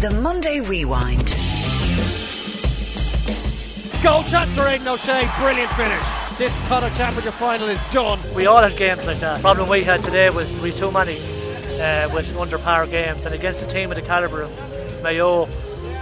The Monday Rewind. Goal chance for Aidan O'Shea. Brilliant finish. This Connacht Championship final is done. We all had games like that. The problem we had today was we too many uh, with under par games, and against a team of the calibre of Mayo,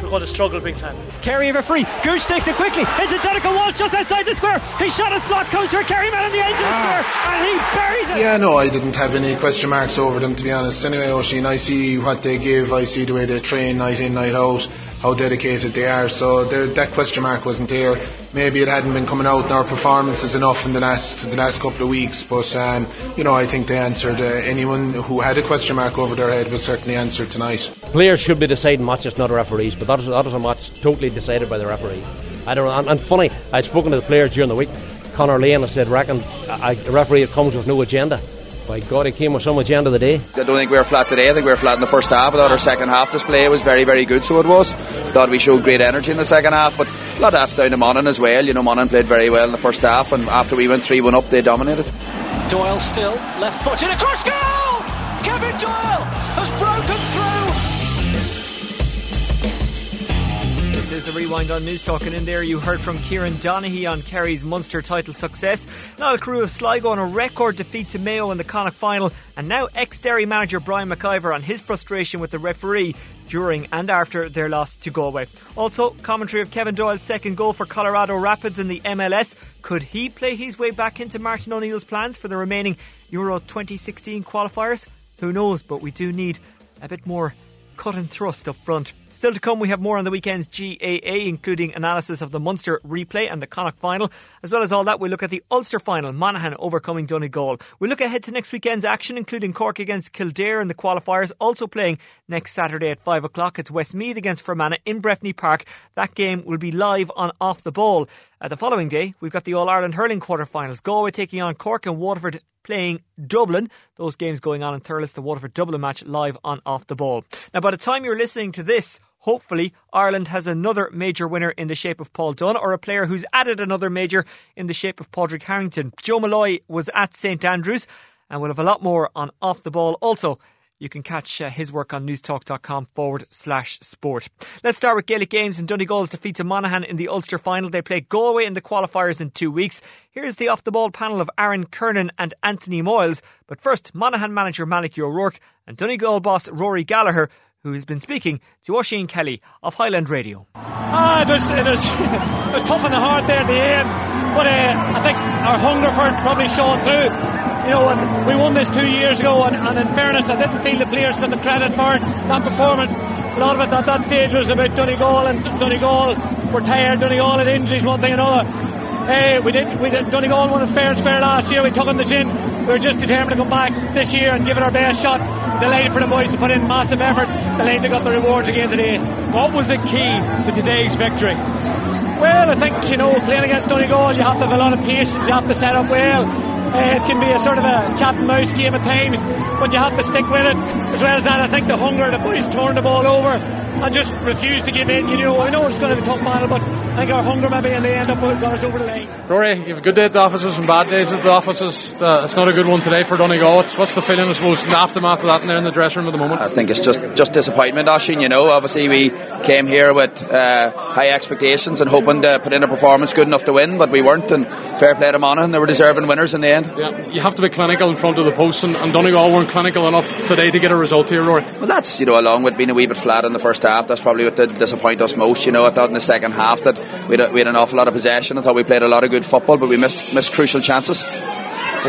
we're going to struggle big time. Kerry have a free. Gooch takes it quickly into Donncha Walsh just outside the square. His shot is blocked, comes for a Kerry man in the edge of the ah. square, and he buries it. Yeah, no, I didn't have any question marks over them to be honest. Anyway, Oisín, I see what they give, I see the way they train night in, night out how dedicated they are. So that question mark wasn't there. Maybe it hadn't been coming out in our performances enough in the last the last couple of weeks. But um, you know, I think they answered. Uh, anyone who had a question mark over their head was certainly answered tonight. Players should be deciding matches, not referees. But that was, that was a match totally decided by the referee. I don't know. And, and funny, I'd spoken to the players during the week. Connor Lane, I said, reckon a referee comes with no agenda. By God, it came with so much end of the day. I don't think we were flat today. I think we were flat in the first half. I thought our second half display was very, very good, so it was. Thought we showed great energy in the second half, but a lot of that's down to Monaghan as well. You know, Monaghan played very well in the first half, and after we went 3 1 up, they dominated. Doyle still, left foot in a cross goal! Kevin Doyle is the rewind on News Talking. In there, you heard from Kieran Donaghy on Kerry's Munster title success. Niall Carew of Sligo on a record defeat to Mayo in the Connacht final, and now ex Derry manager Brian McIver on his frustration with the referee during and after their loss to Galway. Also, commentary of Kevin Doyle's second goal for Colorado Rapids in the MLS. Could he play his way back into Martin O'Neill's plans for the remaining Euro 2016 qualifiers? Who knows, but we do need a bit more cut and thrust up front. Still to come, we have more on the weekend's GAA, including analysis of the Munster replay and the Connacht final. As well as all that, we look at the Ulster final, Monaghan overcoming Donegal. We look ahead to next weekend's action, including Cork against Kildare in the qualifiers, also playing next Saturday at 5 o'clock. It's Westmeath against Fermanagh in Breffni Park. That game will be live on Off the Ball. Uh, the following day, we've got the All Ireland hurling quarterfinals. Galway taking on Cork and Waterford playing Dublin. Those games going on in Thurles, the Waterford Dublin match live on Off the Ball. Now, by the time you're listening to this, hopefully Ireland has another major winner in the shape of Paul Dunne or a player who's added another major in the shape of Padraig Harrington. Joe Molloy was at St Andrews and we'll have a lot more on Off the Ball. Also, you can catch uh, his work on newstalk.com forward slash sport. Let's start with Gaelic Games and Donegal's defeat to Monaghan in the Ulster final. They play Galway in the qualifiers in two weeks. Here's the off the ball panel of Aaron Kernan and Anthony Moyles. But first, Monaghan manager Malachy O'Rourke and Donegal boss Rory Gallagher, who has been speaking to Oisín Kelly of Highland Radio. Ah, it was, it was, it was tough on the heart there at the end, but uh, I think our hunger for it probably showed through you know, and we won this two years ago, and, and in fairness, I didn't feel the players got the credit for that performance. A lot of it at that stage was about Donegal, and Donegal were tired, Donegal had injuries, one thing and another. Hey, we did, we did, Donegal won a fair and square last year, we took on the chin. We were just determined to come back this year and give it our best shot. Delighted for the boys to put in massive effort. Delighted they got the rewards again today. What was the key to today's victory? Well, I think, you know, playing against Donegal, you have to have a lot of patience, you have to set up well uh, it can be a sort of a cat and mouse game at times, but you have to stick with it. As well as that, I think the hunger, the boys turned the ball over and just refused to give in. You know, I know it's going to be a tough battle, but I think our hunger maybe in the end up got us over the line. Rory, you have a good day at the offices and bad days at the offices. Uh, it's not a good one today for Donegal. What's, what's the feeling, I suppose, in the aftermath of that in there in the dressing room at the moment? I think it's just, just disappointment, Oisín. You know, obviously we came here with uh, high expectations and hoping to put in a performance good enough to win, but we weren't. And fair play to Monaghan, they were deserving winners in the end. Yeah, you have to be clinical in front of the post, and, and Donegal weren't clinical enough today to get a result here, Rory. Well, that's you know, along with being a wee bit flat in the first half, that's probably what did disappoint us most. You know, I thought in the second half that we had, we had an awful lot of possession. I thought we played a lot of good football, but we missed missed crucial chances.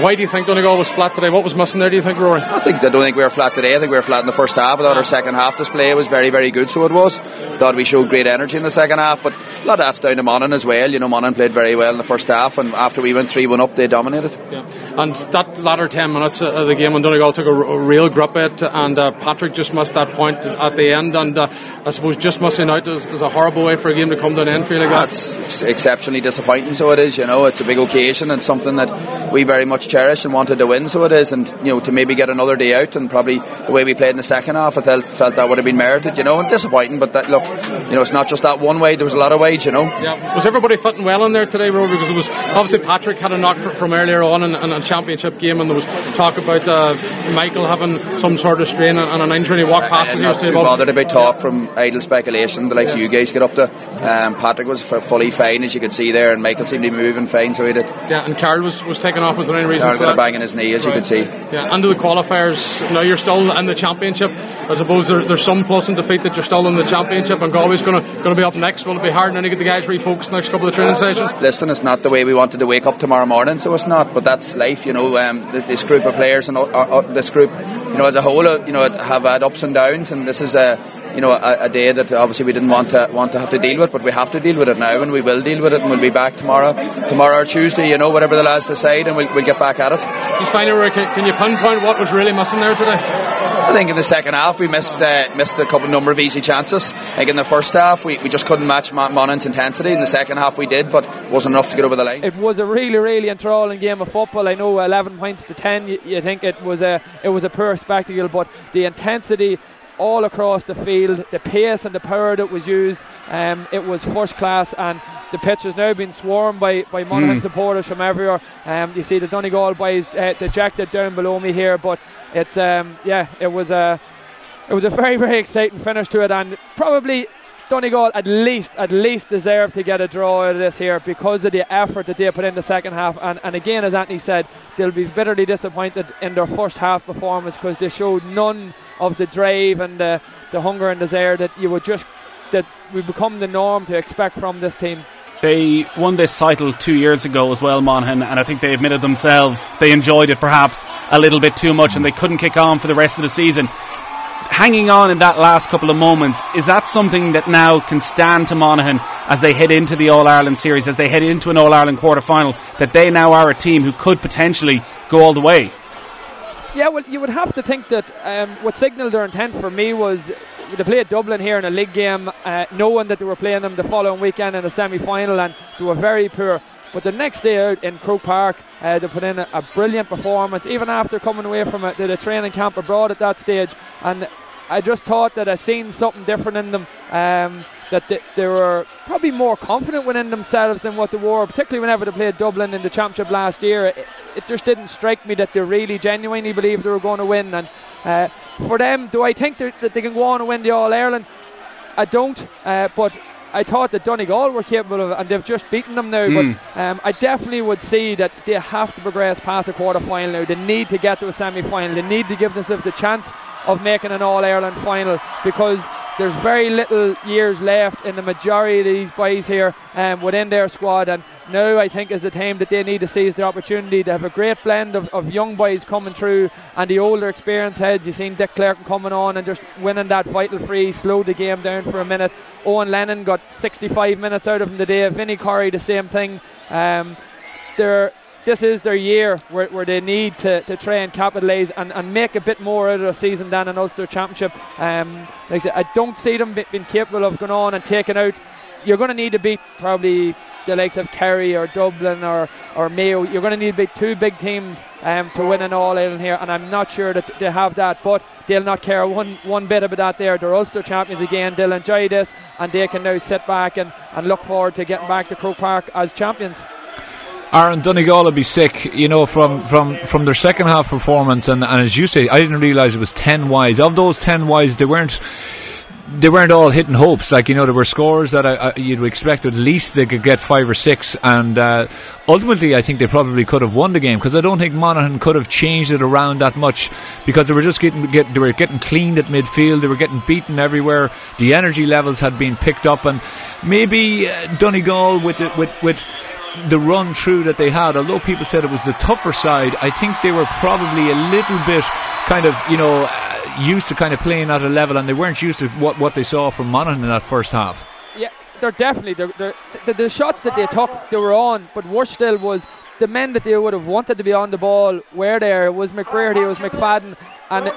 Why do you think Donegal was flat today? What was missing there, do you think, Rory? I think I don't think we were flat today. I think we were flat in the first half. I thought our second half display was very, very good, so it was. I Thought we showed great energy in the second half, but a lot of that's down to Monaghan as well. You know, Monaghan played very well in the first half, and after we went 3 1 up, they dominated. Yeah. And that latter 10 minutes of the game when Donegal took a, a real grip at it, and uh, Patrick just missed that point at the end, and uh, I suppose just missing out is, is, a horrible way for a game to come to an end for you like That's exceptionally disappointing, so it is, you know. It's a big occasion and something that we very much much cherished and wanted to win, so it is. And you know, to maybe get another day out and probably the way we played in the second half, I felt, felt that would have been merited. You know, and disappointing, but that, look, you know, it's not just that one way. There was a lot of ways. You know. Yeah. Was everybody fitting well in there today, Rory? Because it was obviously Patrick had a knock from earlier on in, in a championship game, and there was talk about uh, Michael having some sort of strain and, an injury. Walk past I'm not too bothered about talk from idle speculation. The likes of you guys get up to. Um, Patrick was fully fine, as you could see there, and Michael seemed to be moving fine, so he did. Yeah, and Karl was, was taken off. Was there any reason Karl for got that? a bang in his knee, as right. you could see. Yeah, under the qualifiers, now you're still in the championship. I suppose there, there's some plus and defeat that you're still in the championship, and Galway's going to going to be up next. Will it be hard now to get the guys refocused next couple of training sessions? Listen, it's not the way we wanted to wake up tomorrow morning, so it's not. But that's life, you know. Um, this group of players and uh, uh, this group, you know, as a whole, uh, you know, have had ups and downs, and this is a you know, a, a, day that obviously we didn't want to want to have to deal with, but we have to deal with it now, and we will deal with it, and we'll be back tomorrow, tomorrow or Tuesday, you know, whatever the lads decide, and we'll, we'll get back at it. Just finally, can, can you pinpoint what was really missing there today? I think in the second half we missed uh, missed a couple number of easy chances. Like in the first half we, we just couldn't match Monaghan's intensity. In the second half we did, but it wasn't enough to get over the line. It was a really really enthralling game of football. I know 11 points to 10. You, you think it was a it was a poor spectacle, but the intensity all across the field. The pace and the power that was used, um, it was first class. And the pitch has now been swarmed by, by Monaghan mm. supporters from everywhere. Um, you see the Donegal boys uh, dejected down below me here, but it, um, yeah, it was a, it was a very very exciting finish to it, and probably Donegal at least at least deserve to get a draw out of this here because of the effort that they put in the second half. And, and again, as Anthony said, they'll be bitterly disappointed in their first half performance because they showed none of the drive and the, the hunger and desire that you would just that we become the norm to expect from this team. They won this title two years ago as well, Monaghan, and I think they admitted themselves they enjoyed it perhaps a little bit too much and they couldn't kick on for the rest of the season hanging on in that last couple of moments, is that something that now can stand to Monaghan as they head into the All Ireland series, as they head into an All Ireland quarter final, that they now are a team who could potentially go all the way? Yeah, well, you would have to think that um, what signalled their intent for me was they played Dublin here in a league game, uh, knowing that they were playing them the following weekend in a semi final, and they were very poor. But the next day out in Croke Park, uh, they put in a, a, brilliant performance, even after coming away from a, the training camp abroad at that stage. And I just thought that I seen something different in them. Um, that they, they, were probably more confident within themselves than what they were, particularly whenever they played Dublin in the championship last year. It, it just didn't strike me that they really genuinely believed they were going to win. And uh, for them, do I think that they can go on and win the All Ireland? I don't, uh, but I thought that Donegal were capable of, and they've just beaten them now. Mm. But um, I definitely would see that they have to progress past a quarter final now. They need to get to a semi final. They need to give themselves the chance of making an All Ireland final because there's very little years left in the majority of these boys here um, within their squad. And now I think is the time that they need to seize the opportunity to have a great blend of, of young boys coming through and the older experienced heads. You've seen Dick Clerkin coming on and just winning that vital free, slowed the game down for a minute. Owen Lennon got 65 minutes out of him today. Vinny Corey, the same thing. Um, they're this is their year where, where they need to, to try and capitalise and, and make a bit more out of the season than an Ulster Championship. Um, like I, said, I don't see them being capable of going on and taking out. You're going to need to beat probably the likes of Kerry or Dublin or, or Mayo. You're going to need to beat two big teams um, to win an All Ireland here, and I'm not sure that they have that. But they'll not care one one bit about that. There, they're Ulster champions again. They'll enjoy this, and they can now sit back and, and look forward to getting back to Croke Park as champions. Aaron Donegal will be sick, you know, from, from, from their second half performance, and, and as you say, I didn't realise it was ten wides. Of those ten wides, they weren't they weren't all hitting hopes. Like you know, there were scores that I, I, you'd expect at least they could get five or six, and uh, ultimately, I think they probably could have won the game because I don't think Monaghan could have changed it around that much because they were just getting get, they were getting cleaned at midfield, they were getting beaten everywhere. The energy levels had been picked up, and maybe uh, Donegal with the, with with the run through that they had, although people said it was the tougher side, I think they were probably a little bit kind of, you know, uh, used to kind of playing at a level and they weren't used to what, what they saw from Monaghan in that first half. Yeah, they're definitely, they're, they're, the, the shots that they took, they were on, but worse still was the men that they would have wanted to be on the ball were there. It was McBrearty, it was McFadden, and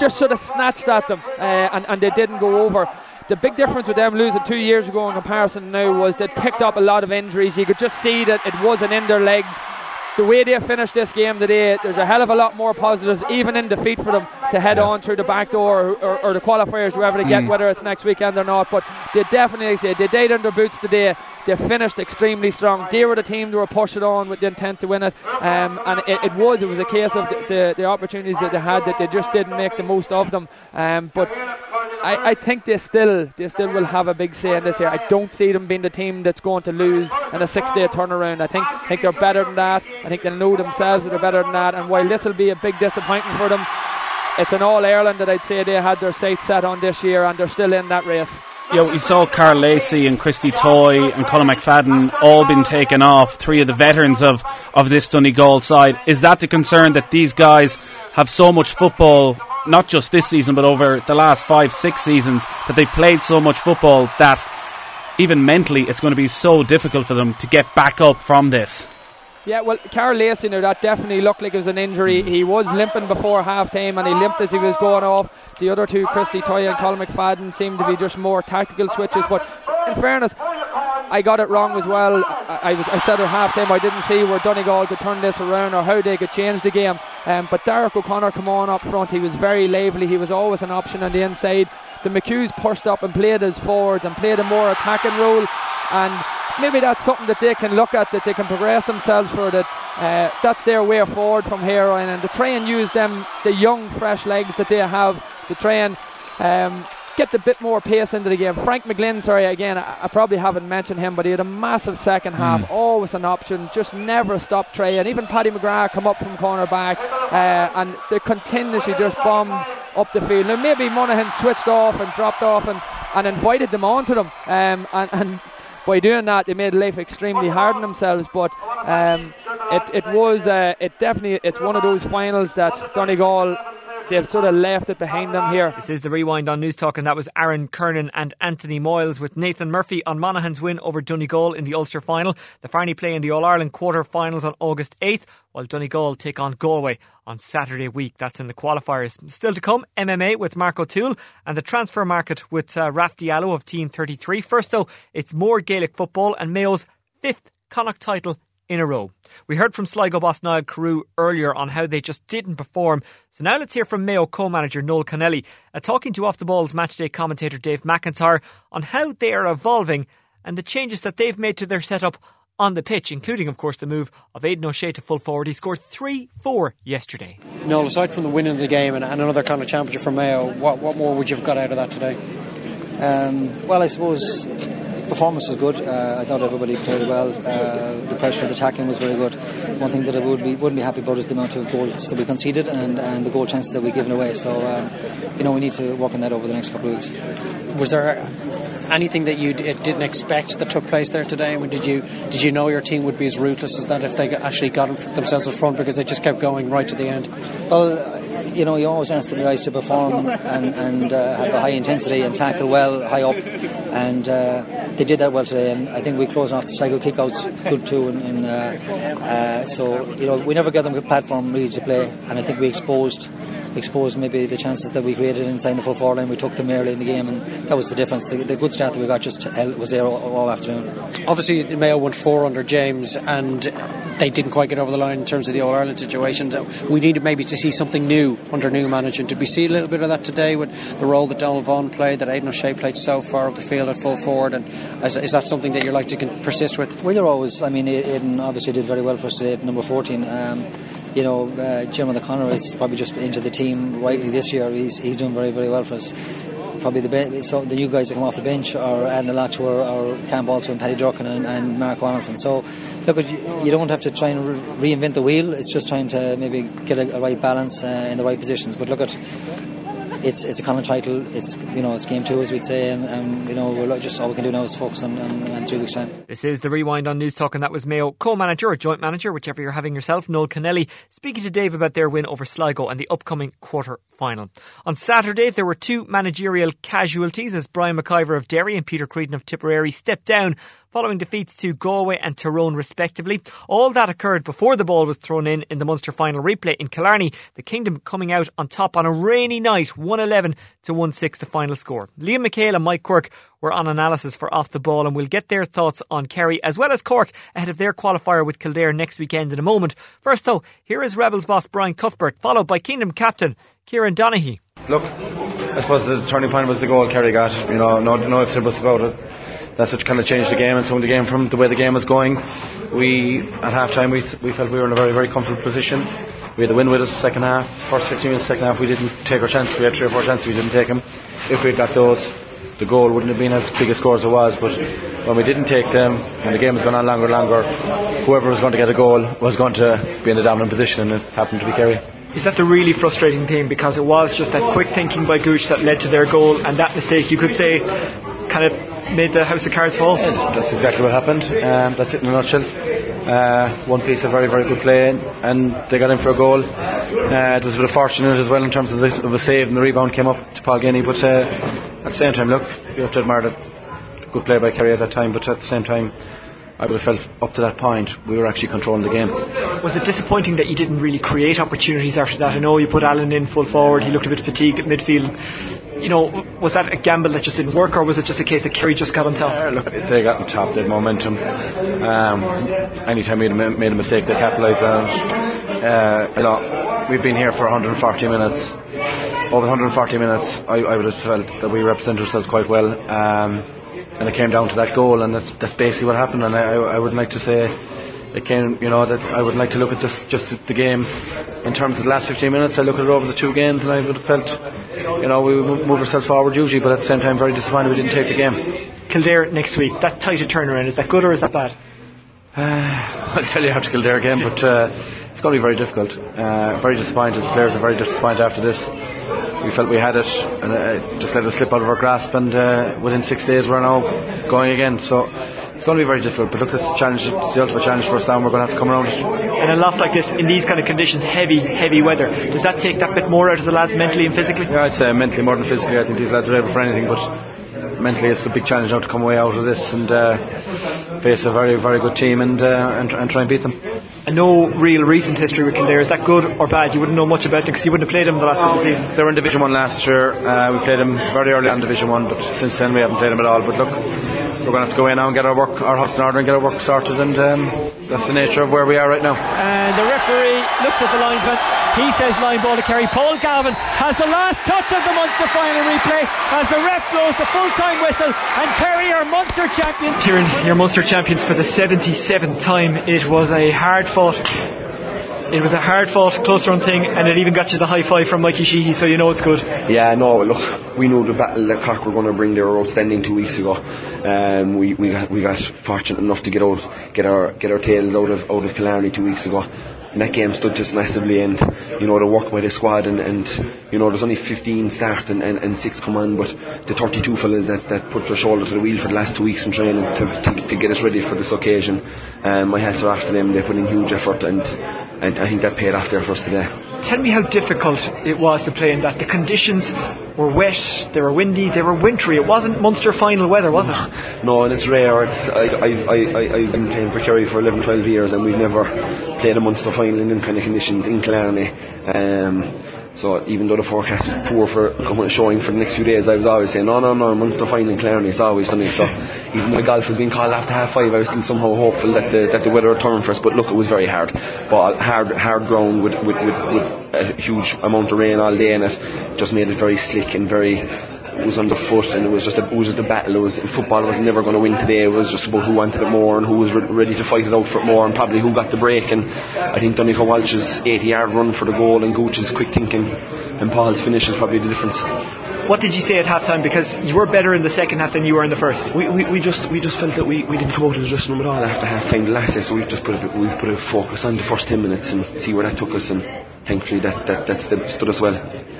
just sort of snatched at them, uh, and, and they didn't go over the big difference with them losing two years ago in comparison now was they picked up a lot of injuries. You could just see that it wasn't in their legs. the way they finished this game today, there's a hell of a lot more positives, even in defeat for them, to head on through the back door or, or, or the qualifiers, wherever they get, mm. whether it's next weekend or not. But they definitely, say, they did under boots today. They finished extremely strong. They were the team they were pushing on with the intent to win it, um, and it, it, was it was a case of the, the, the, opportunities that they had that they just didn't make the most of them. Um, but I, I, think they still they still will have a big say in this year. I don't see them being the team that's going to lose in a six-day turnaround. I think I think they're better than that. I think they know themselves that they're better than that. And while this will be a big disappointment for them, it's an All Ireland that I'd say they had their sights set on this year, and they're still in that race you saw Karl Lacey and Christy Toye and Colin McFadden all been taken off, three of the veterans of, of this Donegal side. Is that the concern that these guys have so much football, not just this season, but over the last five, six seasons, that they've played so much football that even mentally it's going to be so difficult for them to get back up from this? Yeah, well, Karl Lacey, now that definitely looked like it was an injury. He was limping before half time and he limped as he was going off. The other two, Christy Toye and Colin McFadden, seemed to be just more tactical switches. But in fairness, I got it wrong as well. I, I, was I said at half time I didn't see where Donegal could turn this around or how they could change the game. Um, but Darach O'Connor come on up front. He was very lively. He was always an option on the inside. The McHughes pushed up and played as forwards and played a more attacking role. And maybe that's something that they can look at, that they can progress themselves for. That uh, that's their way forward from here on, and to try and use them, the young, fresh legs that they have, to try and um, get the bit more pace into the game. Frank McGlynn, sorry, again, I, I, probably haven't mentioned him, but he had a massive second half, mm. always an option, just never stopped trying. Even Paddy McGrath come up from corner back, uh, and they continuously just bomb up the field. Now maybe Monaghan switched off and dropped off and, and invited them onto them, um, and, and by doing that, they made life extremely hard on themselves. But um, it, it was uh, it definitely it's one of those finals that Donegal they've sort of left it behind them here. This is the rewind on News Talk, and that was Aaron Kernan and Anthony Moyles with Nathan Murphy on Monaghan's win over Donegal in the Ulster final. The Farney play in the All Ireland quarter finals on August 8th, while Donegal take on Galway on Saturday week. That's in the qualifiers. Still to come, MMA with Mark O'Toole and the transfer market with uh, Raf Diallo of Team 33. First, though, it's more Gaelic football and Mayo's fifth Connacht title in a row. We heard from Sligo boss Niall Carew earlier on how they just didn't perform. So now let's hear from Mayo co-manager Noel Connelly, uh, talking to Off the Ball's matchday commentator Dave McIntyre on how they are evolving and the changes that they've made to their setup on the pitch, including, of course, the move of Aidan O'Shea to full forward. He scored 3 4 yesterday. Noel, aside from the winning of the game and, and another kind of championship for Mayo, what, what more would you have got out of that today? Um, well, I suppose performance was good. Uh, I thought everybody played well. Uh, the pressure, of the tackling was very good. One thing that I would be wouldn't be happy about is the amount of goals that we conceded and, and the goal chances that we given away. So, um, you know, we need to work on that over the next couple of weeks. Was there anything that you didn't expect that took place there today? I mean, did you did you know your team would be as ruthless as that if they actually got themselves in front because they just kept going right to the end? Well you know, you always ask the guys to perform and, and uh, have a high intensity and tackle well, high up, and uh, they did that well today. And I think we closed off the Sligo kickouts good too. And, and uh, uh, so, you know, we never gave them a platform really to play, and I think we exposed exposed maybe the chances that we created inside the full forward line. We took them early in the game, and that was the difference. The, the good start that we got just was there all, all afternoon. Obviously, Mayo went four under James, and they didn't quite get over the line in terms of the All Ireland situation. We needed maybe to see something new under new management. Did we see a little bit of that today with the role that Donal Vaughan played, that Aidan O'Shea played so far up the field at full forward? And is, is that something that you're like to persist with? Well, you're always. I mean, Aidan obviously did very well for us today at number 14. Um, you know, uh, Jim O'Connor is probably just into the team rightly this year. He's, he's doing very, very well for us. Probably the be- so the new guys that come off the bench are adding a lot to our, our camp also in Paddy Durcan and, and Mark Donaldson. So look, you don't have to try and re- reinvent the wheel. It's just trying to maybe get a, a right balance uh, in the right positions. But look at it's it's a Connacht title. It's you know it's game two as we'd say, and, and you know we're just all we can do now is focus on, on, on three weeks time. This is the rewind on News Talk, and that was Mayo co-manager or joint manager, whichever you're having yourself, Noel Connelly, speaking to Dave about their win over Sligo and the upcoming quarter final. On Saturday, there were two managerial casualties as Brian McIver of Derry and Peter Creedon of Tipperary stepped down following defeats to Galway and Tyrone respectively. All that occurred before the ball was thrown in in the Munster final replay in Killarney. The Kingdom coming out on top on a rainy night, 111 to 1-6 the final score. Liam McHale and Mike Quirk were on analysis for off the ball and we'll get their thoughts on Kerry as well as Cork ahead of their qualifier with Kildare next weekend in a moment. First though, here is Rebels boss Brian Cuthbert followed by Kingdom captain Kieran Donaghy. Look, I suppose the turning point was the goal Kerry got. You know, no, no ifs about it. That's what kind of changed the game and swung the game from the way the game was going. We at half time we, we felt we were in a very very comfortable position. We had the win with us second half. First 15 minutes, second half, we didn't take our chances. We had three or four chances, we didn't take them. If we had got those, the goal wouldn't have been as big a score as it was. But when we didn't take them, and the game was going on longer and longer, whoever was going to get a goal was going to be in the dominant position, and it happened to be Kerry. Is that the really frustrating thing? Because it was just that quick thinking by Gooch that led to their goal, and that mistake, you could say, kind of made the house of cards fall. Yeah, that's exactly what happened. Um, that's it in a nutshell. Uh, one piece of very, very good play, and they got in for a goal. Uh, it was a bit of fortune as well in terms of the, of the save, and the rebound came up to Paul Geaney. But uh, at the same time, look, you have to admire the good play by Kerry at that time. But at the same time, I would have felt up to that point we were actually controlling the game. Was it disappointing that you didn't really create opportunities after that? I know you put Allen in full forward, he looked a bit fatigued at midfield. You know, was that a gamble that just didn't work, or was it just a case that Kerry just got on top? Uh, look, they got on top, they had momentum. Um, anytime we made a mistake, they capitalised on it. Uh, you know, we've been here for 140 minutes. Over 140 minutes, I, I would have felt that we represented ourselves quite well. Um, and it came down to that goal, and that's that's basically what happened. And I, I would like to say it came, you know, that I would like to look at this just the game in terms of the last 15 minutes. I look at it over the two games, and I would have felt, you know, we move ourselves forward usually, but at the same time, very disappointed we didn't take the game. Kildare next week, that tight a turnaround, is that good or is that bad? Uh, I'll tell you how after Kildare again, but uh, it's going to be very difficult. Uh, very disappointed. The players are very disappointed after this we felt we had it and uh, just let it slip out of our grasp and uh, within six days we're now going again so it's going to be very difficult but look this challenge it's the ultimate challenge for us now and we're going to have to come around it. And a loss like this in these kind of conditions heavy heavy weather does that take that bit more out of the lads mentally and physically? Yeah I'd say mentally more than physically. I think these lads are able for anything but mentally it's a big challenge now to come away out of this and uh, face a very very good team and, uh, and, and try and beat them no real recent history with Kildare is that good or bad? You wouldn't know much about them because you wouldn't have played them the last couple of seasons. They were in Division 1 last year. Uh, we played them very early on Division 1 but since then we haven't played them at all. But look we're going to have to go in now and get our work our house in order and get our work sorted and um, that's the nature of where we are right now. And the referee looks at the linesman. He says line ball to Kerry Paul Galvin has the last touch of the Munster final replay as the ref blows the full time whistle and Kerry are Munster champions. Kieran you're Munster champions for the 77th time. It was a hard fought it was a hard fought, close run thing, and it even got you the high five from Mikey Sheehy, so you know it's good. Yeah, no, look, we knew the battle that Cork were going to bring. They were outstanding two weeks ago. Um, we we got we got fortunate enough to get out, get our get our tails out of out of Killarney two weeks ago. And that game stood just massively, and you know the work by the squad, and, and you know there's only 15 start and, and, and six come on, but the 32 fellas that, that put their shoulder to the wheel for the last two weeks in training to, to, to get us ready for this occasion. Um, my hats are after them. They put in huge effort, and and I think that paid off there for us today. Tell me how difficult it was to play in that. The conditions were wet, they were windy, they were wintry. It wasn't Munster final weather, was it? No, and it's rare. It's, I, I, I, I've been playing for Kerry for 11, 12 years, and we've never played a Munster final in them kind of conditions in Killarney. Um, so even though the forecast was poor for showing for the next few days, I was always saying, no, no, no, final in Killarney, it's always sunny. So even though the golf was being called after half five, I was still somehow hopeful that the, that the weather would turn for us. But look, it was very hard. But hard, hard ground with, with, with, with a huge amount of rain all day, and it just made it very slick and very was underfoot and it was just a, it was just a battle. It was football was never going to win today. It was just about who wanted it more and who was re- ready to fight it out for it more and probably who got the break. And I think Donncha Walsh's 80 yard run for the goal and Gooch's quick thinking and Paul's finish is probably the difference. What did you say at half time? Because you were better in the second half than you were in the first. We, we, we just we just felt that we, we didn't come out of the dressing room at all after half time the last day, so we just put a, we put a focus on the first ten minutes and see where that took us and thankfully that, that, that stood, stood us well.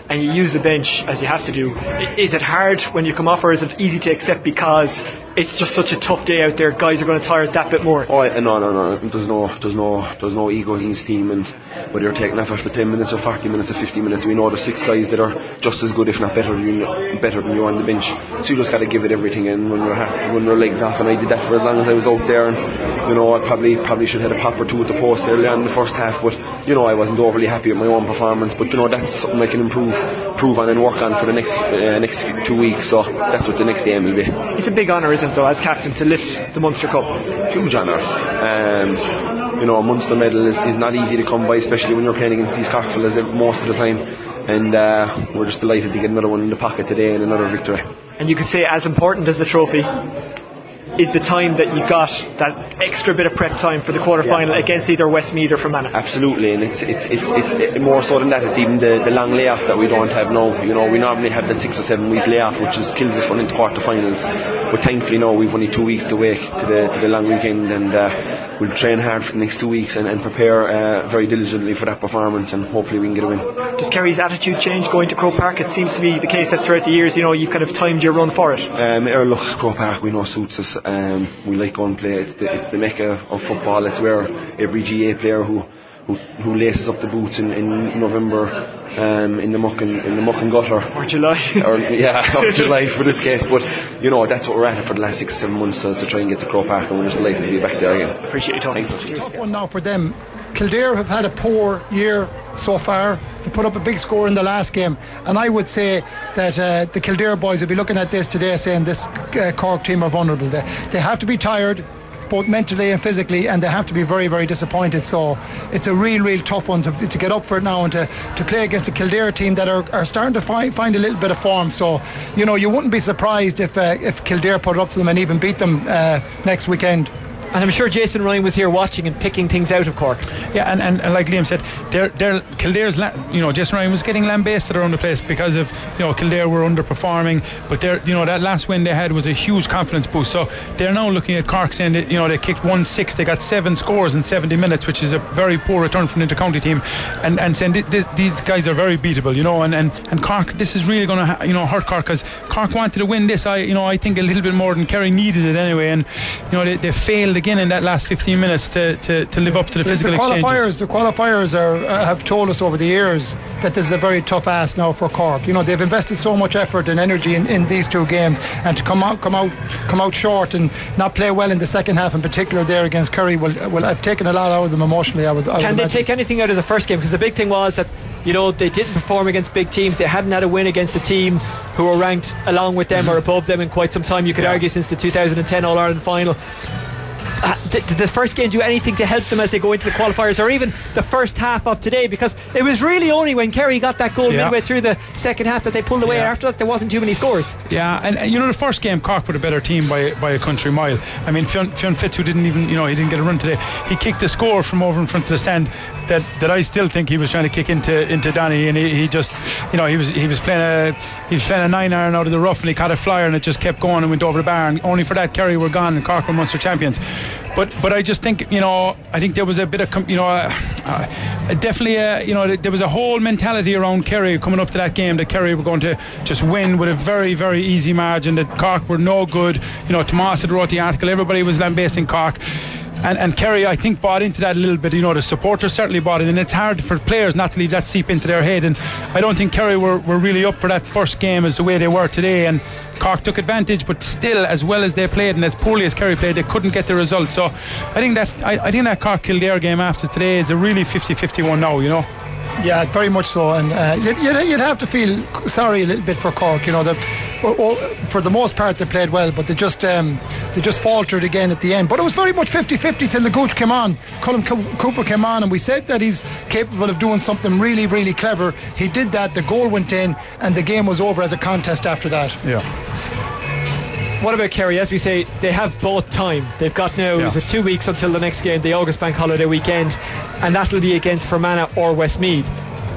And you use the bench as you have to do. Is it hard when you come off or is it easy to accept because it's just such a tough day out there. Guys are going to tire it that bit more. Oh no, no, no. There's no, there's no, there's no egos in this team, and whether you're taking effort for 10 minutes or 40 minutes or 50 minutes, we know there's six guys that are just as good, if not better, than you, better than you on the bench. So you just got to give it everything and run your run your legs off. And I did that for as long as I was out there, and you know I probably probably should have had a pop or two at the post early on in the first half, but you know I wasn't overly happy with my own performance. But you know that's something I can improve, improve on and work on for the next uh, next two weeks. So that's what the next game will be. It's a big honour, isn't it, though, as captain to lift the Munster Cup? Huge honour. Um, you know, a Munster medal is, is not easy to come by, especially when you're playing against these Cork fellas most of the time. And uh, we're just delighted to get another one in the pocket today and another victory. And you could say, as important as the trophy, is the time that you got that extra bit of prep time for the quarter final yeah. against either Westmeath or Fermanagh. Absolutely, and it's it's it's it's more so than that. It's even the, the long layoff that we don't have now. You know, we normally have the six or seven week layoff, which is, kills us running into quarter finals. But thankfully, now we've only two weeks to wait to the to the long weekend, and uh, we'll train hard for the next two weeks and, and prepare uh, very diligently for that performance, and hopefully we can get a win. Does Kerry's attitude change going to Croke Park? It seems to be the case that throughout the years, you know, you've kind of timed your run for it. Um, look, Croke Park we know suits us. Um, we like going play. It's the, it's the mecca of football. It's where every GAA player who who, who laces up the boots in, in November um, in the muck and in the muck and gutter. Or July. Or yeah or July for this case. But you know that's what we're at for the last six seven months to, to try and get to Croke Park and we're just delighted to be back there again. Appreciate you talking. Thanks. It's a tough one now for them. Kildare have had a poor year so far. They put up a big score in the last game, and I would say that uh, the Kildare boys will be looking at this today, saying this uh, Cork team are vulnerable. They, they have to be tired both mentally and physically, and they have to be very, very disappointed. So it's a real, real tough one to, to get up for it now and to, to play against a Kildare team that are, are starting to find, find a little bit of form. So, you know, you wouldn't be surprised if uh, if Kildare put it up to them and even beat them uh, next weekend. And I'm sure Jason Ryan was here watching and picking things out of Cork. Yeah, and, and, and like Liam said, they're, they're, Kildare's, you know, Jason Ryan was getting lambasted around the place because of, you know, Kildare were underperforming. But they're, you know, that last win they had was a huge confidence boost. So they're now looking at Cork saying that, you know, they kicked 1 6, they got seven scores in 70 minutes, which is a very poor return from the county team. And, and saying this, these guys are very beatable, you know, and, and, and Cork, this is really going to, you know, hurt Cork because Cork wanted to win this, I, you know, I think a little bit more than Kerry needed it anyway. And, you know, they, they failed again in that last 15 minutes to, to, to live up to the physical the qualifiers, exchanges. The qualifiers are, uh, have told us over the years that this is a very tough ask now for Cork. You know, they've invested so much effort and energy in, in these two games, and to come out, come out, come out short and not play well in the second half, in particular there against Kerry, will, will have taken a lot out of them emotionally. I would. I Can would they imagine. take anything out of the first game? Because the big thing was that you know, they didn't perform against big teams. They hadn't had a win against a team who were ranked along with them or above them in quite some time. You could argue since the 2010 All Ireland final. Uh, did, did this first game do anything to help them as they go into the qualifiers or even the first half of today? Because it was really only when Kerry got that goal Yeah. midway through the second half that they pulled away. Yeah. After that, there wasn't too many scores. Yeah, and, and you know the first game Cork were a better team by by a country mile. I mean Fionn, Fionn Fitz, who didn't even you know he didn't get a run today, he kicked a score from over in front of the stand that, that I still think he was trying to kick into into Danny, and he, he just you know he was he was playing a he was playing a nine iron out of the rough, and he caught a flyer, and it just kept going and went over the bar, and only for that Kerry were gone, and Cork were Munster champions. But but I just think you know I think there was a bit of you know uh, uh, definitely you know there was a whole mentality around Kerry coming up to that game that Kerry were going to just win with a very very easy margin that Cork were no good you know Tomas had wrote the article everybody was lambasting Cork and, and Kerry, I think, bought into that a little bit. You know, the supporters certainly bought it, and it's hard for players not to leave that seep into their head. And I don't think Kerry were, were really up for that first game as the way they were today. And Cork took advantage, but still, as well as they played and as poorly as Kerry played, they couldn't get the result. So I think that I, I think that Cork Kildare game after today is a really 50-50 one now. You know. Yeah, very much so, and uh, you'd, you'd, have to feel sorry a little bit for Cork. You know, well, for the most part they played well, but they just um, they just faltered again at the end. But it was very much 50-50 till the Gooch came on. Colm Cooper came on, and we said that he's capable of doing something really, really clever. He did that. The goal went in, and the game was over as a contest after that. Yeah. What about Kerry? As we say, they have both time. They've got now Yeah. is it two weeks until the next game, the August Bank Holiday weekend, and that'll be against Fermanagh or Westmeath.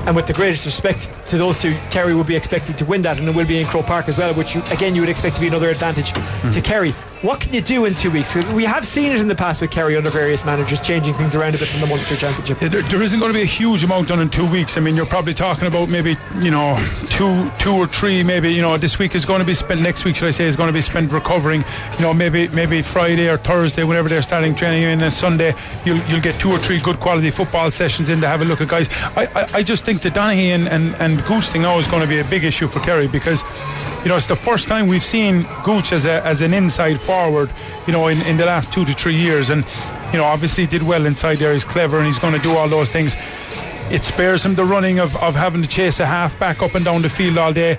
And with the greatest respect to those two, Kerry will be expected to win that, and it will be in Croke Park as well, which you, again you would expect to be another advantage Mm-hmm. to Kerry. What can you do in two weeks? We have seen it in the past with Kerry under various managers changing things around a bit from the Munster Championship. Yeah, there, there isn't going to be a huge amount done in two weeks. I mean, you're probably talking about maybe you know two, two or three. Maybe you know this week is going to be spent. Next week, should I say, is going to be spent recovering. You know, maybe maybe Friday or Thursday, whenever they're starting training, and then Sunday you'll you'll get two or three good quality football sessions in to have a look at guys. I I, I just think that Donaghy and and, and Gooch thing now is going to be a big issue for Kerry because you know it's the first time we've seen Gooch as a as an inside forward. You know, in, in the last two to three years, and you know, obviously did well inside there. He's clever and he's going to do all those things. It spares him the running of, of having to chase a half back up and down the field all day.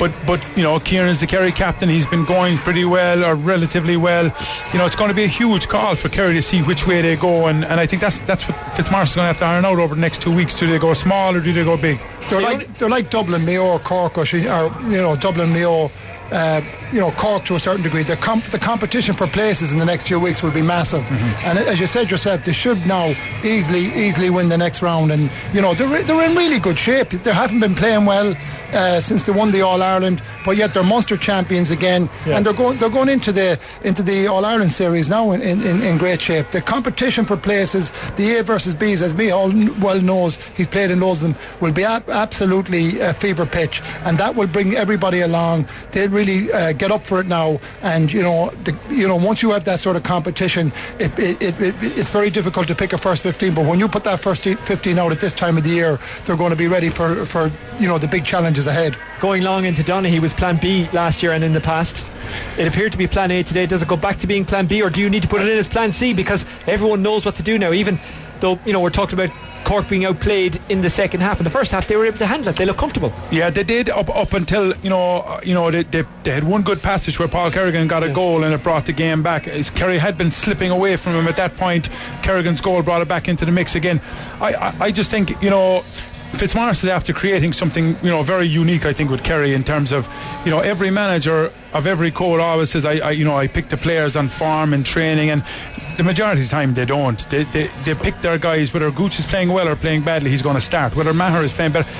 But but you know, Kieran's the Kerry captain. He's been going pretty well or relatively well. You know, it's going to be a huge call for Kerry to see which way they go, and, and I think that's that's what Fitzmaurice is going to have to iron out over the next two weeks. Do they go small or do they go big? They're like they're like Dublin, Mayo, Cork, or, she- or you know Dublin, Mayo. Uh, you know Cork to a certain degree. The, comp- the competition for places in the next few weeks will be massive, and as you said yourself, they should now easily easily win the next round. And you know they're they're in really good shape. They haven't been playing well uh, since they won the All Ireland, but yet they're Munster champions again, Yeah. and they're going they're going into the into the All Ireland series now in, in, in great shape. The competition for places, the A versus Bs, as me all well knows, he's played in loads of them, will be ab- absolutely a fever pitch, and that will bring everybody along. They'll really uh, get up for it now, and you know, the, you know, once you have that sort of competition, it, it, it, it, it's very difficult to pick a first 15. But when you put that first 15 out at this time of the year, they're going to be ready for for you know the big challenges ahead. Going long into Donaghy was Plan B last year and in the past. It appeared to be Plan A today. Does it go back to being Plan B, or do you need to put it in as Plan C because everyone knows what to do now? Even though you know we're talking about Cork being outplayed in the second half. In the first half, they were able to handle it. They look comfortable. Yeah, they did up up until you know uh, you know they, they, they had one good passage where Paul Kerrigan got a goal and it brought the game back. As Kerry had been slipping away from him at that point. Kerrigan's goal brought it back into the mix again. I I, I just think you know. Fitzmaurice is after creating something, you know, very unique. I think with Kerry in terms of, you know, every manager of every code always says, I, I you know, I pick the players on form and training, and the majority of the time they don't. They, they, they pick their guys. Whether Gooch is playing well or playing badly, he's going to start. Whether Maher is playing better.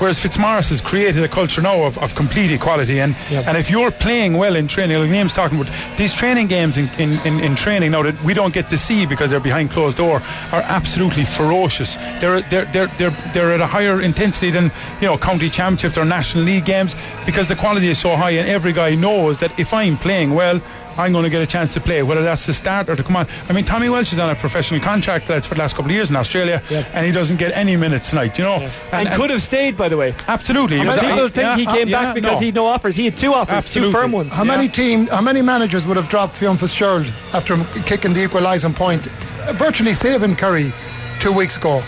Whereas Fitzmaurice has created a culture now of, of complete equality, and and if you're playing well in training, like Liam's talking about these training games in, in, in, in training now that we don't get to see because they're behind closed door, are absolutely ferocious. They're they're they're they're, they're at a higher intensity than you know county championships or national league games because the quality is so high, and every guy knows that if I'm playing well. I'm going to get a chance to play, whether that's to start or to come on. I mean, Tommy Walsh is on a professional contract that's for the last couple of years in Australia, and he doesn't get any minutes tonight, you know. And, could have stayed, by the way. Absolutely. How He was- many people uh, think yeah, he uh, came yeah, back because no. he had no offers? He had two offers, Absolutely. two firm ones. How many team? How many managers would have dropped Fionn Fitzgerald after kicking the equalising point, virtually saving Kerry two weeks ago?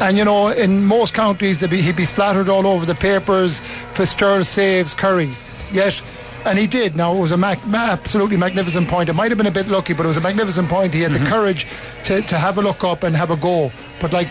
And you know, in most counties, they'd be, he'd be splattered all over the papers. Fitzgerald saves Kerry, yet. And he did. Now it was a ma- absolutely magnificent point. It might have been a bit lucky, but it was a magnificent point. He had the courage to, to have a look up and have a go. But like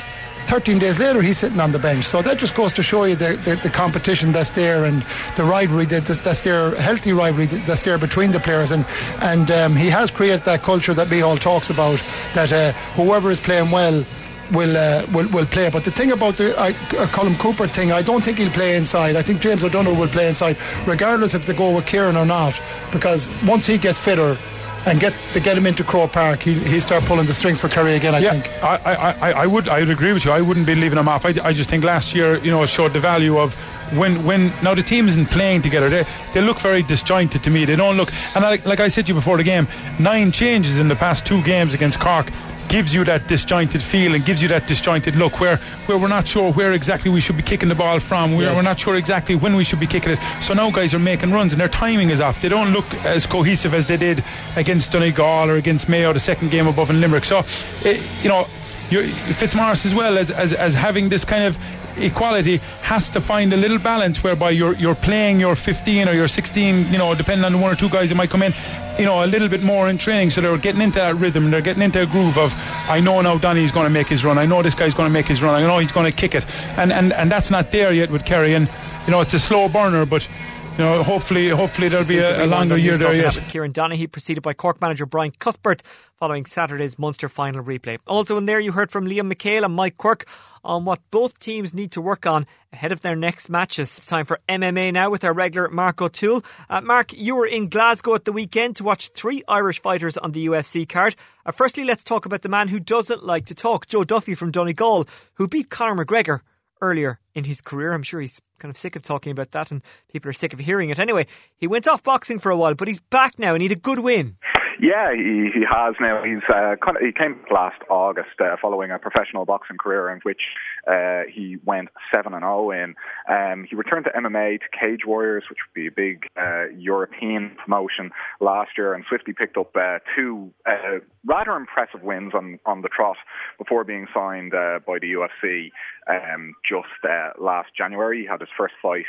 13 days later, he's sitting on the bench. So that just goes to show you the, the, the competition that's there and the rivalry that, that- that's there, healthy rivalry that- that's there between the players. And and um, he has created that culture that Mihal talks about, that uh, whoever is playing well will uh, will will play. But the thing about the I, uh, Colm Cooper thing, I don't think he'll play inside. I think James O'Donoghue will play inside, regardless if they go with Kieran or not, because once he gets fitter. And get to get him into Croke Park, he he start pulling the strings for Kerry again. I yeah, think. I, I, I, I would I would agree with you. I wouldn't be leaving him off. I, I just think last year, you know, showed the value of when when now the team isn't playing together. They they look very disjointed to me. They don't look and like, like I said to you before the game, nine changes in the past two games against Cork gives you that disjointed feel and gives you that disjointed look where where we're not sure where exactly we should be kicking the ball from. We're, we're not sure exactly when we should be kicking it. So now guys are making runs and their timing is off. They don't look as cohesive as they did against Donegal or against Mayo the second game above in Limerick. So eh, you know you Fitzmaurice as well as, as as having this kind of equality has to find a little balance whereby you're you're playing your 15 or your 16 you know depending on the one or two guys that might come in you know a little bit more in training. So they're getting into that rhythm. They're getting into a groove of I know now Donny's going to make his run. I know this guy's going to make his run. I know he's going to kick it. And and and that's not there yet with Kerry. And you know it's a slow burner but you know, hopefully, hopefully there'll be a, a longer year there yet. That was Kieran Donaghy, preceded by Cork manager Brian Cuthbert, following Saturday's Munster final replay. Also in there, you heard from Liam McHale and Mike Quirk on what both teams need to work on ahead of their next matches. It's time for MMA now with our regular Mark O'Toole. Uh, Mark, you were in Glasgow at the weekend to watch three Irish fighters on the UFC card. Uh, firstly, let's talk about the man who doesn't like to talk, Joe Duffy from Donegal, who beat Conor McGregor earlier in his career. I'm sure he's kind of sick of talking about that and people are sick of hearing it. Anyway, he went off boxing for a while, but he's back now and he had a good win. Yeah, he, he has now. He's uh, kind of, he came last August uh, following a professional boxing career in which uh, he went seven and zero in. Um, he returned to MMA to Cage Warriors, which would be a big uh, European promotion last year, and swiftly picked up uh, two uh, rather impressive wins on on the trot before being signed uh, by the UFC um, just uh, last January. He had his first fight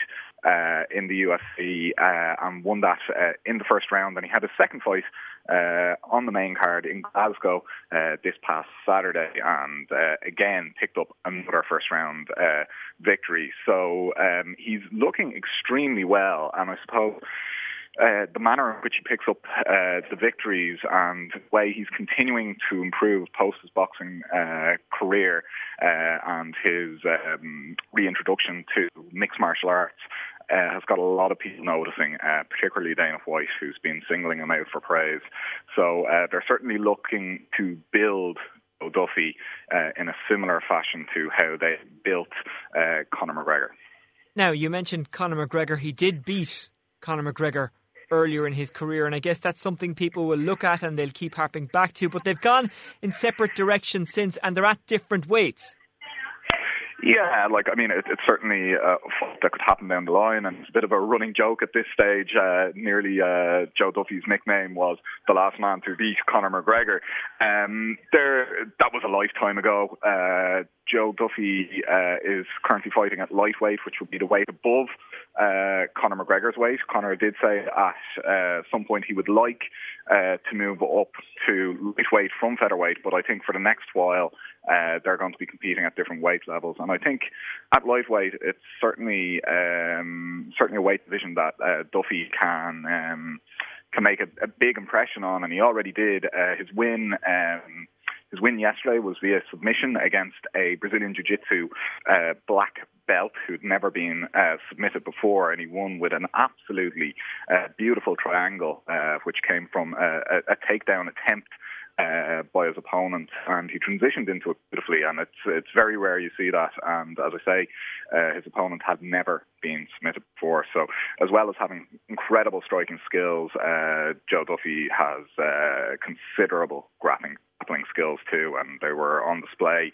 in the UFC and won that in the first round. And he had his second fight uh, on the main card in Glasgow uh, this past Saturday, and uh, again picked up another first round victory. So um, he's looking extremely well, and I suppose. Uh, the manner in which he picks up uh, the victories and the way he's continuing to improve post his boxing uh, career and his um, reintroduction to mixed martial arts uh, has got a lot of people noticing, uh, particularly Dana White, who's been singling him out for praise. So uh, they're certainly looking to build Duffy uh, in a similar fashion to how they built uh, Conor McGregor. Now, you mentioned Conor McGregor. He did beat Conor McGregor earlier in his career, and I guess that's something people will look at and they'll keep harping back to. But they've gone in separate directions since, and they're at different weights. Yeah, like I mean, it, it's certainly uh, that could happen down the line, and it's a bit of a running joke at this stage. Uh, nearly uh, Joe Duffy's nickname was the last man to beat Conor McGregor. Um, there, that was a lifetime ago. Uh, Joe Duffy uh, is currently fighting at lightweight, which would be the weight above uh, Conor McGregor's weight. Conor did say at uh, some point he would like uh, to move up to lightweight from featherweight, but I think for the next while uh, they're going to be competing at different weight levels. And I think at lightweight it's certainly um, certainly a weight division that uh, Duffy can. Um, can make a, a, big impression on, and he already did. Uh, his win um, his win yesterday was via submission against a Brazilian Jiu Jitsu uh, black belt who'd never been uh, submitted before, and he won with an absolutely uh, beautiful triangle, uh, which came from a, a takedown attempt uh, by his opponent, and he transitioned into it beautifully. And it's it's very rare you see that. And as I say, uh, his opponent had never been submitted before. So, as well as having incredible striking skills, uh, Joe Duffy has uh, considerable grappling grappling skills too, and they were on display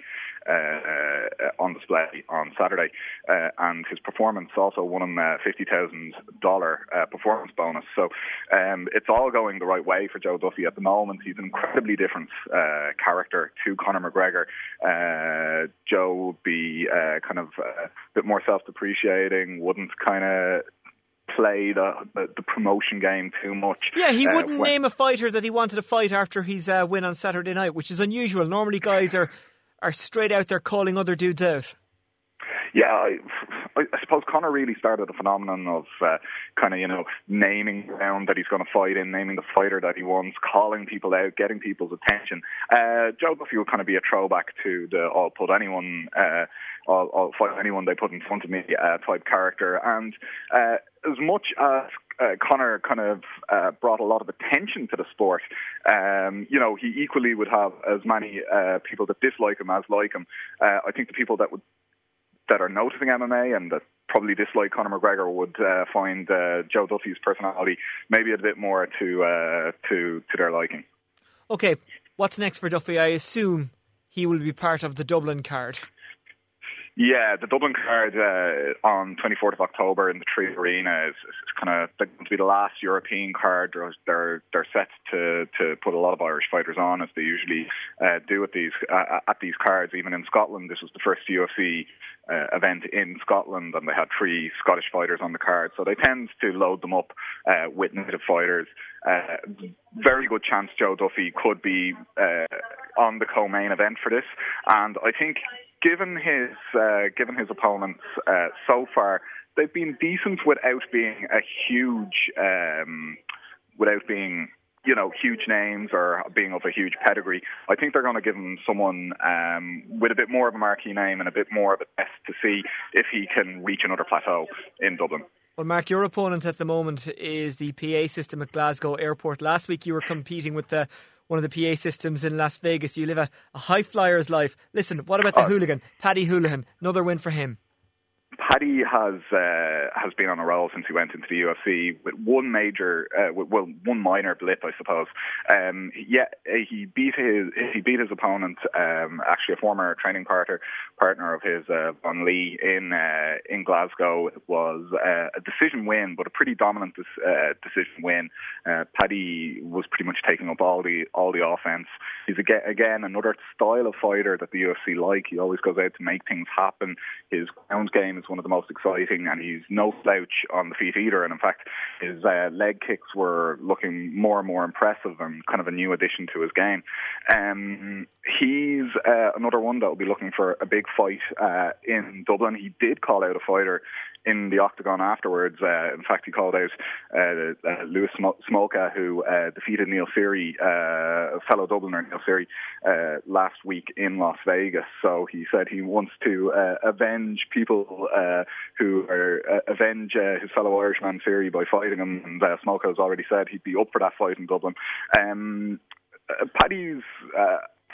uh, uh, on display on Saturday. Uh, and his performance also won him a fifty thousand dollar performance bonus. So um, it's all going the right way for Joe Duffy at the moment. He's an incredibly different uh, character to Conor McGregor. Uh, Joe would be uh, kind of a bit more self-depreciating, wouldn't kind of play the, the, the promotion game too much. Yeah, he wouldn't uh, when, name a fighter that he wanted to fight after his uh, win on Saturday night, which is unusual. Normally, guys are are straight out there calling other dudes out. Yeah, I, I suppose Conor really started the phenomenon of uh, kind of you know naming round that he's going to fight in, naming the fighter that he wants, calling people out, getting people's attention. Uh, Joe Duffy will kind of be a throwback to the "I'll put anyone, uh, I'll, I'll fight anyone they put in front of me" uh, type character, and uh, as much as uh, Conor kind of uh, brought a lot of attention to the sport. Um, you know, he equally would have as many uh, people that dislike him as like him. Uh, I think the people that would that are noticing MMA and that probably dislike Conor McGregor would uh, find uh, Joe Duffy's personality maybe a bit more to to to their liking. Okay, what's next for Duffy? I assume he will be part of the Dublin card. Yeah, the Dublin card uh, on 24th of October in the 3Arena is, is kind of going to be the last European card. They're they're set to to put a lot of Irish fighters on as they usually uh, do at these uh, at these cards. Even in Scotland, this was the first UFC uh, event in Scotland, and they had three Scottish fighters on the card. So they tend to load them up uh, with native fighters. Uh, very good chance Joe Duffy could be on the co-main event for this, and I think given his uh, given his opponents uh, so far, they've been decent without being a huge, um, without being you know, huge names or being of a huge pedigree. I think they're going to give him someone um, with a bit more of a marquee name and a bit more of a test to see if he can reach another plateau in Dublin. Well, Mark, your opponent at the moment is the PA system at Glasgow Airport. Last week you were competing with the one of the PA systems in Las Vegas. You live a, a high flyer's life. Listen, what about the uh, hooligan, Paddy Holohan? Another win for him. Paddy has uh, has been on a roll since he went into the UFC with one major, uh, well, one minor blip, I suppose. Um, yeah, he beat his he beat his opponent, um, actually a former training partner partner of his, uh, Vaughan Lee in uh, in Glasgow. It was uh, a decision win, but a pretty dominant uh, decision win. Uh, Paddy was pretty much taking up all the all the offense. He's again, again another style of fighter that the UFC like. He always goes out to make things happen. His ground game is one of the most exciting, and he's no slouch on the feet either. And in fact, his uh, leg kicks were looking more and more impressive and kind of a new addition to his game. Um, he's uh, another one that will be looking for a big fight uh, in Dublin. He did call out a fighter in the octagon afterwards. Uh, in fact, he called out uh, uh, Louis Smolka, who uh, defeated Neil Seery, uh, fellow Dubliner Neil Seery, uh, last week in Las Vegas. So he said he wants to avenge people who are avenge his fellow Irishman Seery by fighting him. And Smolka has already said he'd be up for that fight in Dublin. Um, Paddy's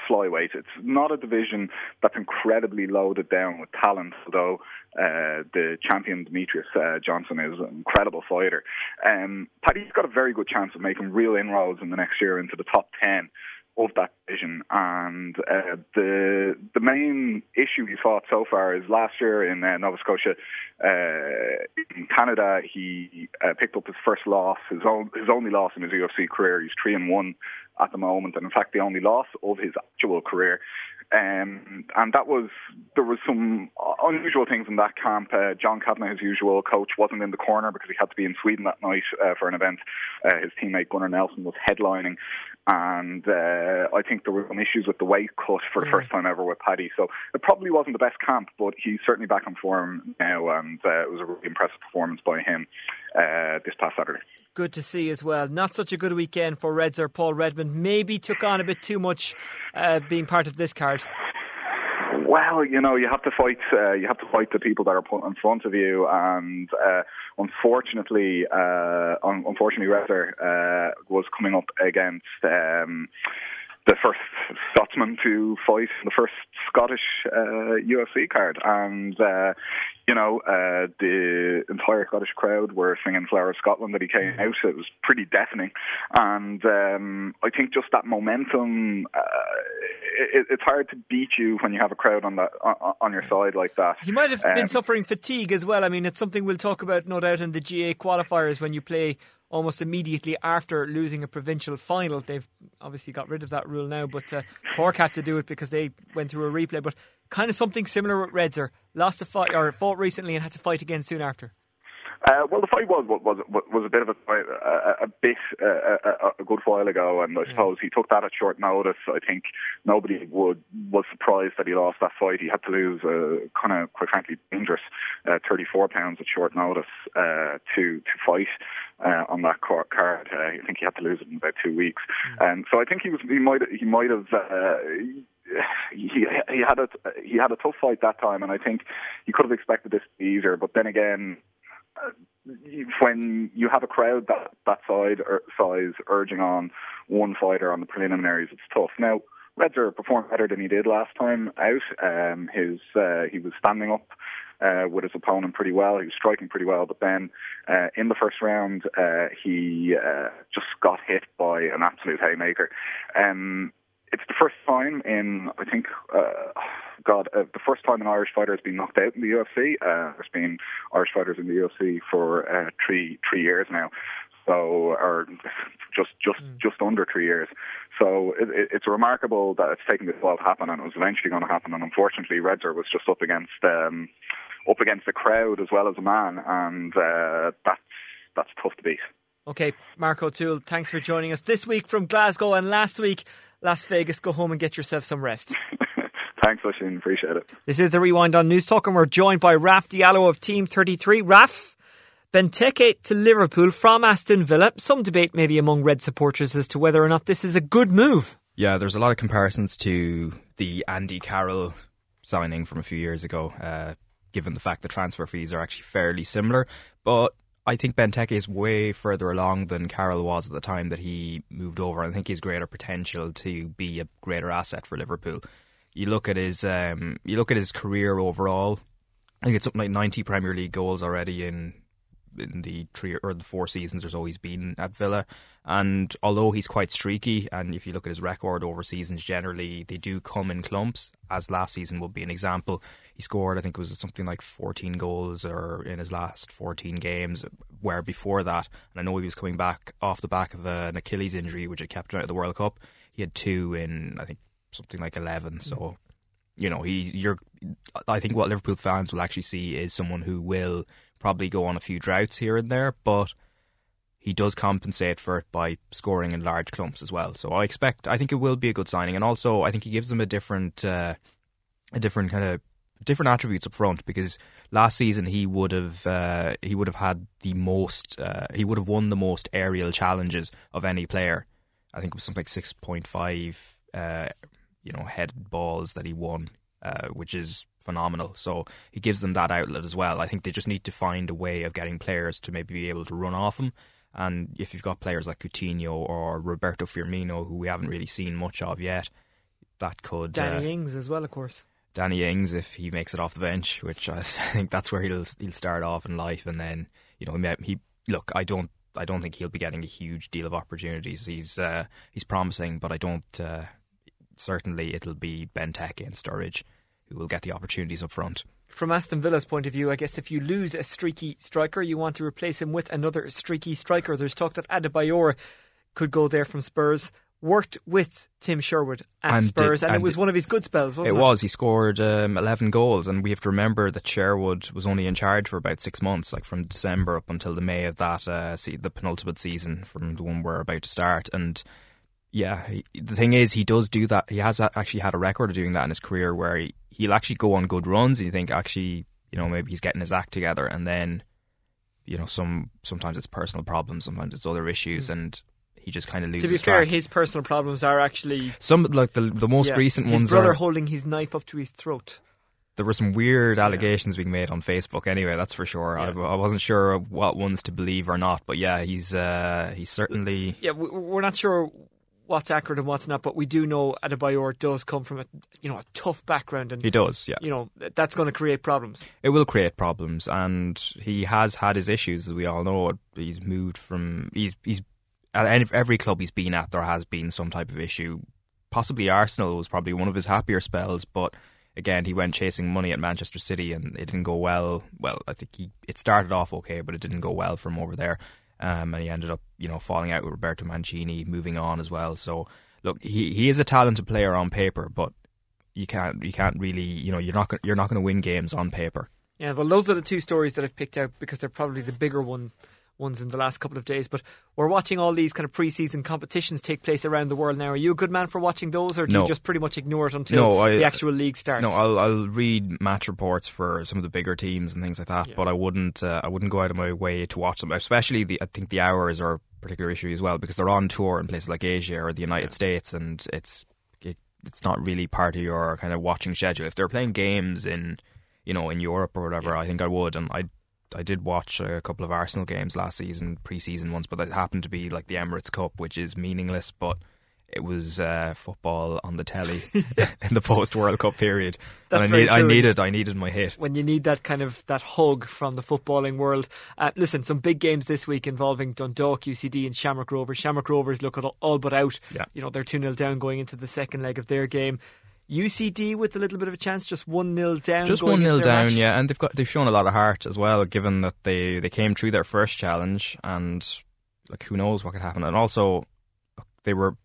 flyweight. It's not a division that's incredibly loaded down with talent, although uh, the champion Demetrious uh, Johnson is an incredible fighter. Um, Paddy's got a very good chance of making real inroads in the next year into the top 10 of that division. And uh, the the main issue he fought so far is last year in uh, Nova Scotia, uh, in Canada, he uh, picked up his first loss, his own his only loss in his UFC career. He's three and one at the moment, and in fact, the only loss of his actual career. Um, and that was there was some unusual things in that camp. Uh, John Kavanagh, his usual coach, wasn't in the corner because he had to be in Sweden that night uh, for an event. Uh, his teammate Gunnar Nelson was headlining, and uh, I think there were some issues with the weight cut for the first time ever with Paddy. So it probably wasn't the best camp, but he's certainly back on form now, and uh, it was a really impressive performance by him uh, this past Saturday good to see as well. Not such a good weekend for Reds or Paul Redmond. Maybe took on a bit too much uh, being part of this card. Well, you know, you have to fight. Uh, you have to fight the people that are put in front of you, and uh, unfortunately, uh, un- unfortunately, Redder uh, was coming up against. Um, the first Scotsman to fight the first Scottish uh, UFC card, and uh, you know uh, the entire Scottish crowd were singing "Flower of Scotland" that he came out. It was pretty deafening, and um, I think just that momentum. Uh, it, it's hard to beat you when you have a crowd on that on, on your side like that. You might have um, been suffering fatigue as well. I mean, it's something we'll talk about, no doubt, in the GAA qualifiers when you play almost immediately after losing a provincial final. They've obviously got rid of that rule now, but uh, Cork had to do it because they went through a replay. But kind of something similar with Redzer. Lost a fight or fought recently and had to fight again soon after. Uh, well, the fight was was was a bit of a a, a bit uh, a, a, good while ago, and I suppose he took that at short notice. I think nobody would was surprised that he lost that fight. He had to lose a kind of quite frankly dangerous uh, 34 pounds at short notice uh, to to fight uh, on that card. Uh, I think he had to lose it in about two weeks, and um, so I think he was he might he might have. Uh, he he had a he had a tough fight that time, and I think he could have expected this to be easier. But then again, uh, when you have a crowd that that side or size urging on one fighter on the preliminaries, it's tough. Now, Redzer performed better than he did last time out. Um, his uh, he was standing up uh, with his opponent pretty well. He was striking pretty well, but then uh, in the first round, uh, he uh, just got hit by an absolute haymaker. Um, it's the first time in, I think, uh, God, uh, the first time an Irish fighter has been knocked out in the UFC. Uh, there's been Irish fighters in the UFC for uh, three three years now, so or just just mm. just under three years. So it, it, it's remarkable that it's taken this while to happen, and it was eventually going to happen. And unfortunately, Redzer was just up against um, up against the crowd as well as a man, and uh, that's that's tough to beat. Okay, Mark O'Toole, thanks for joining us this week from Glasgow and last week Las Vegas. Go home and get yourself some rest. Thanks, Oisin. Appreciate it. This is the Rewind on Newstalk, and we're joined by Raf Diallo of Team 33. Raf, Benteke to Liverpool from Aston Villa. Some debate maybe among Red supporters as to whether or not this is a good move. Yeah, there's a lot of comparisons to the Andy Carroll signing from a few years ago, uh, given the fact the transfer fees are actually fairly similar. But I think Benteke is way further along than Carroll was at the time that he moved over. I think he's greater potential to be a greater asset for Liverpool. You look at his um, you look at his career overall. I think it's something like 90 Premier League goals already in in the three or the four seasons there's always been at Villa. And although he's quite streaky, and if you look at his record over seasons, generally they do come in clumps. As last season would be an example, he scored I think it was something like 14 goals or in his last 14 games. Where before that, and I know he was coming back off the back of an Achilles injury, which had kept him out of the World Cup. He had two in I think something like 11. So you know he you're I think what Liverpool fans will actually see is someone who will probably go on a few droughts here and there, but he does compensate for it by scoring in large clumps as well. So I expect, I think it will be a good signing, and also I think he gives them a different, uh, a different kind of different attributes up front because last season he would have uh, he would have had the most uh, he would have won the most aerial challenges of any player. I think it was something like six point five, uh, you know, headed balls that he won uh, which is phenomenal. So he gives them that outlet as well. I think they just need to find a way of getting players to maybe be able to run off him. And if you've got players like Coutinho or Roberto Firmino, who we haven't really seen much of yet, that could. Danny uh, Ings as well, of course. Danny Ings, if he makes it off the bench, which I think that's where he'll he'll start off in life, and then you know he he look. I don't I don't think he'll be getting a huge deal of opportunities. He's uh, he's promising, but I don't. Uh, certainly, it'll be Benteke and Sturridge who will get the opportunities up front. From Aston Villa's point of view, I guess if you lose a streaky striker, you want to replace him with another streaky striker. There's talk that Adebayor could go there from Spurs. Worked with Tim Sherwood at and Spurs, did, and, and, it was one of his good spells, wasn't it? It was. He scored um, 11 goals, and we have to remember that Sherwood was only in charge for about six months, like from December up until the May of that, uh, see, the penultimate season from the one we're about to start. And yeah, the thing is, he does do that. He has actually had a record of doing that in his career where he, he'll actually go on good runs and you think, actually, you know, maybe he's getting his act together. And then, you know, some sometimes it's personal problems, sometimes it's other issues. Mm. And he just kind of loses. To be fair, his personal problems are actually some like the the most yeah, recent his ones. His brother are, holding his knife up to his throat. There were some weird allegations yeah. being made on Facebook. Anyway, that's for sure. Yeah. I, I, wasn't sure what ones to believe or not, but yeah, he's uh, he's certainly. Yeah, we're not sure what's accurate and what's not, but we do know Adebayor does come from a you know a tough background, and he does, yeah. You know that's going to create problems. It will create problems, and he has had his issues, as we all know. He's moved from he's he's at every club he's been at, there has been some type of issue. Possibly Arsenal was probably one of his happier spells, but again, he went chasing money at Manchester City, and it didn't go well. Well, I think he it started off okay, but it didn't go well from over there. Um, and he ended up, you know, falling out with Roberto Mancini, moving on as well. So look, he he is a talented player on paper, but you can't you can't really, you know, you're not you're not going to win games on paper. Yeah, well, those are the two stories that I've picked out because they're probably the bigger one ones in the last couple of days. But we're watching all these kind of pre-season competitions take place around the world now. Are you a good man for watching those, or do no. you just pretty much ignore it until no, I, the actual league starts? No, I'll, I'll, read match reports for some of the bigger teams and things like that. Yeah. But I wouldn't uh, I wouldn't go out of my way to watch them, especially the I think the hours are a particular issue as well because they're on tour in places like Asia or the United yeah. States, and it's it, it's not really part of your kind of watching schedule. If they're playing games in you know in Europe or whatever, yeah. I think I would, and I I did watch a couple of Arsenal games last season, pre-season ones, but it happened to be like the Emirates Cup, which is meaningless, but it was uh, football on the telly in the post World Cup period. That's and I, need, I needed I needed my hit. When you need that kind of that hug from the footballing world. Uh, listen, some big games this week involving Dundalk, UCD and Shamrock Rovers. Shamrock Rovers look all, all but out. Yeah. You know, they're 2 0 down going into the second leg of their game. UCD with a little bit of a chance, just one 0 down. Just one 0 down, match. yeah, and they've got they've shown a lot of heart as well, given that they they came through their first challenge, and like who knows what could happen, and also they were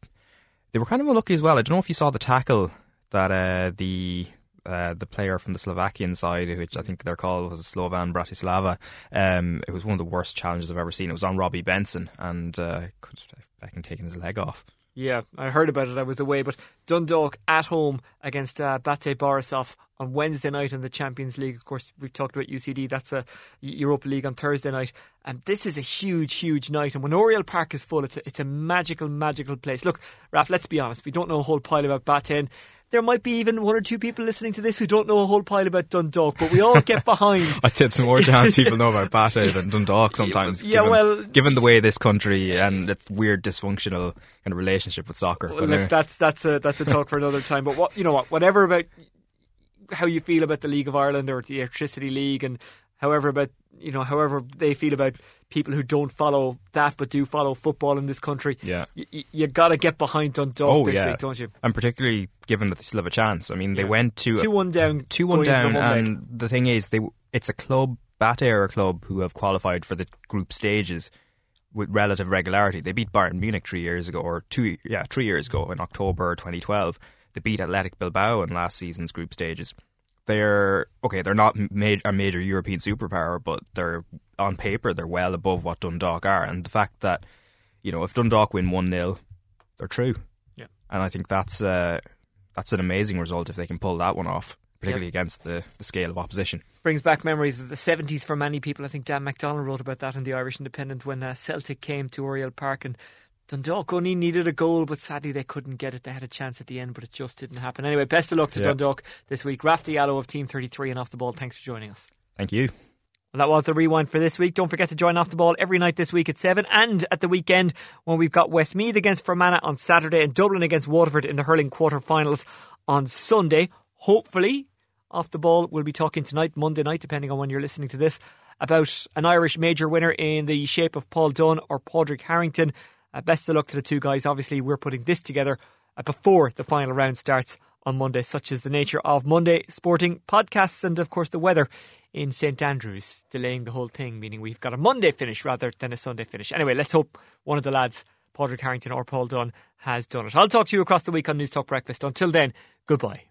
they were kind of unlucky as well. I don't know if you saw the tackle that uh, the uh, the player from the Slovakian side, which I think they're called was Slovan Bratislava. Um, it was one of the worst challenges I've ever seen. It was on Robbie Benson, and uh, could I can taken his leg off. Yeah, I heard about it. I was away, but Dundalk at home against uh, BATE Borisov on Wednesday night in the Champions League. Of course, we've talked about UCD. That's a Europa League on Thursday night, and this is a huge, huge night. And when Oriel Park is full, it's a, it's a magical, magical place. Look, Raf, let's be honest. We don't know a whole pile about BATE there might be even one or two people listening to this who don't know a whole pile about Dundalk, but we all get behind. I'd say it's more chance people know about BATE than Dundalk sometimes. Yeah, given, well, given the way this country and its weird dysfunctional kind of relationship with soccer. Well, look, that's that's a that's a talk for another time. But what you know, what whatever about how you feel about the League of Ireland or the Airtricity League, and however about you know however they feel about people who don't follow that but do follow football in this country. Yeah, you, you got to get behind Dundalk oh, this yeah. week, don't you? And particularly given that they still have a chance. I mean, they Yeah. went to Two one down, two one down, the leg. and the thing is, they it's a club, BATE are a club who have qualified for the group stages with relative regularity. They beat Bayern Munich three years ago, or two, yeah, three years ago in October 2012. They beat Athletic Bilbao in last season's group stages. They're okay. They're not ma- a major European superpower, but they're on paper they're well above what Dundalk are. And the fact that you know if Dundalk win one 0 they're true. Yeah. and I think that's uh, that's an amazing result if they can pull that one off, particularly against the, the scale of opposition. brings back memories of the 70s for many people. I think Dan McDonnell wrote about that in the Irish Independent when uh, Celtic came to Oriel Park and Dundalk only needed a goal, but sadly they couldn't get it. They had a chance at the end, but it just didn't happen. Anyway, best of luck to Yeah. Dundalk this week. Raf Diallo of Team 33 and Off the Ball, thanks for joining us. Thank you. Well, that was the rewind for this week. Don't forget to join Off the Ball every night this week at 7 and at the weekend when we've got Westmeath against Fermanagh on Saturday and Dublin against Waterford in the hurling quarter-finals on Sunday. Hopefully, Off the Ball we'll be talking tonight, Monday night, depending on when you're listening to this, about an Irish major winner in the shape of Paul Dunne or Padraig Harrington. Uh, best of luck to the two guys. Obviously, we're putting this together uh, before the final round starts on Monday, such is the nature of Monday sporting podcasts and, of course, the weather in St Andrews, delaying the whole thing, meaning we've got a Monday finish rather than a Sunday finish. Anyway, let's hope one of the lads, Padraig Harrington or Paul Dunne, has done it. I'll talk to you across the week on Newstalk Breakfast. Until then, goodbye.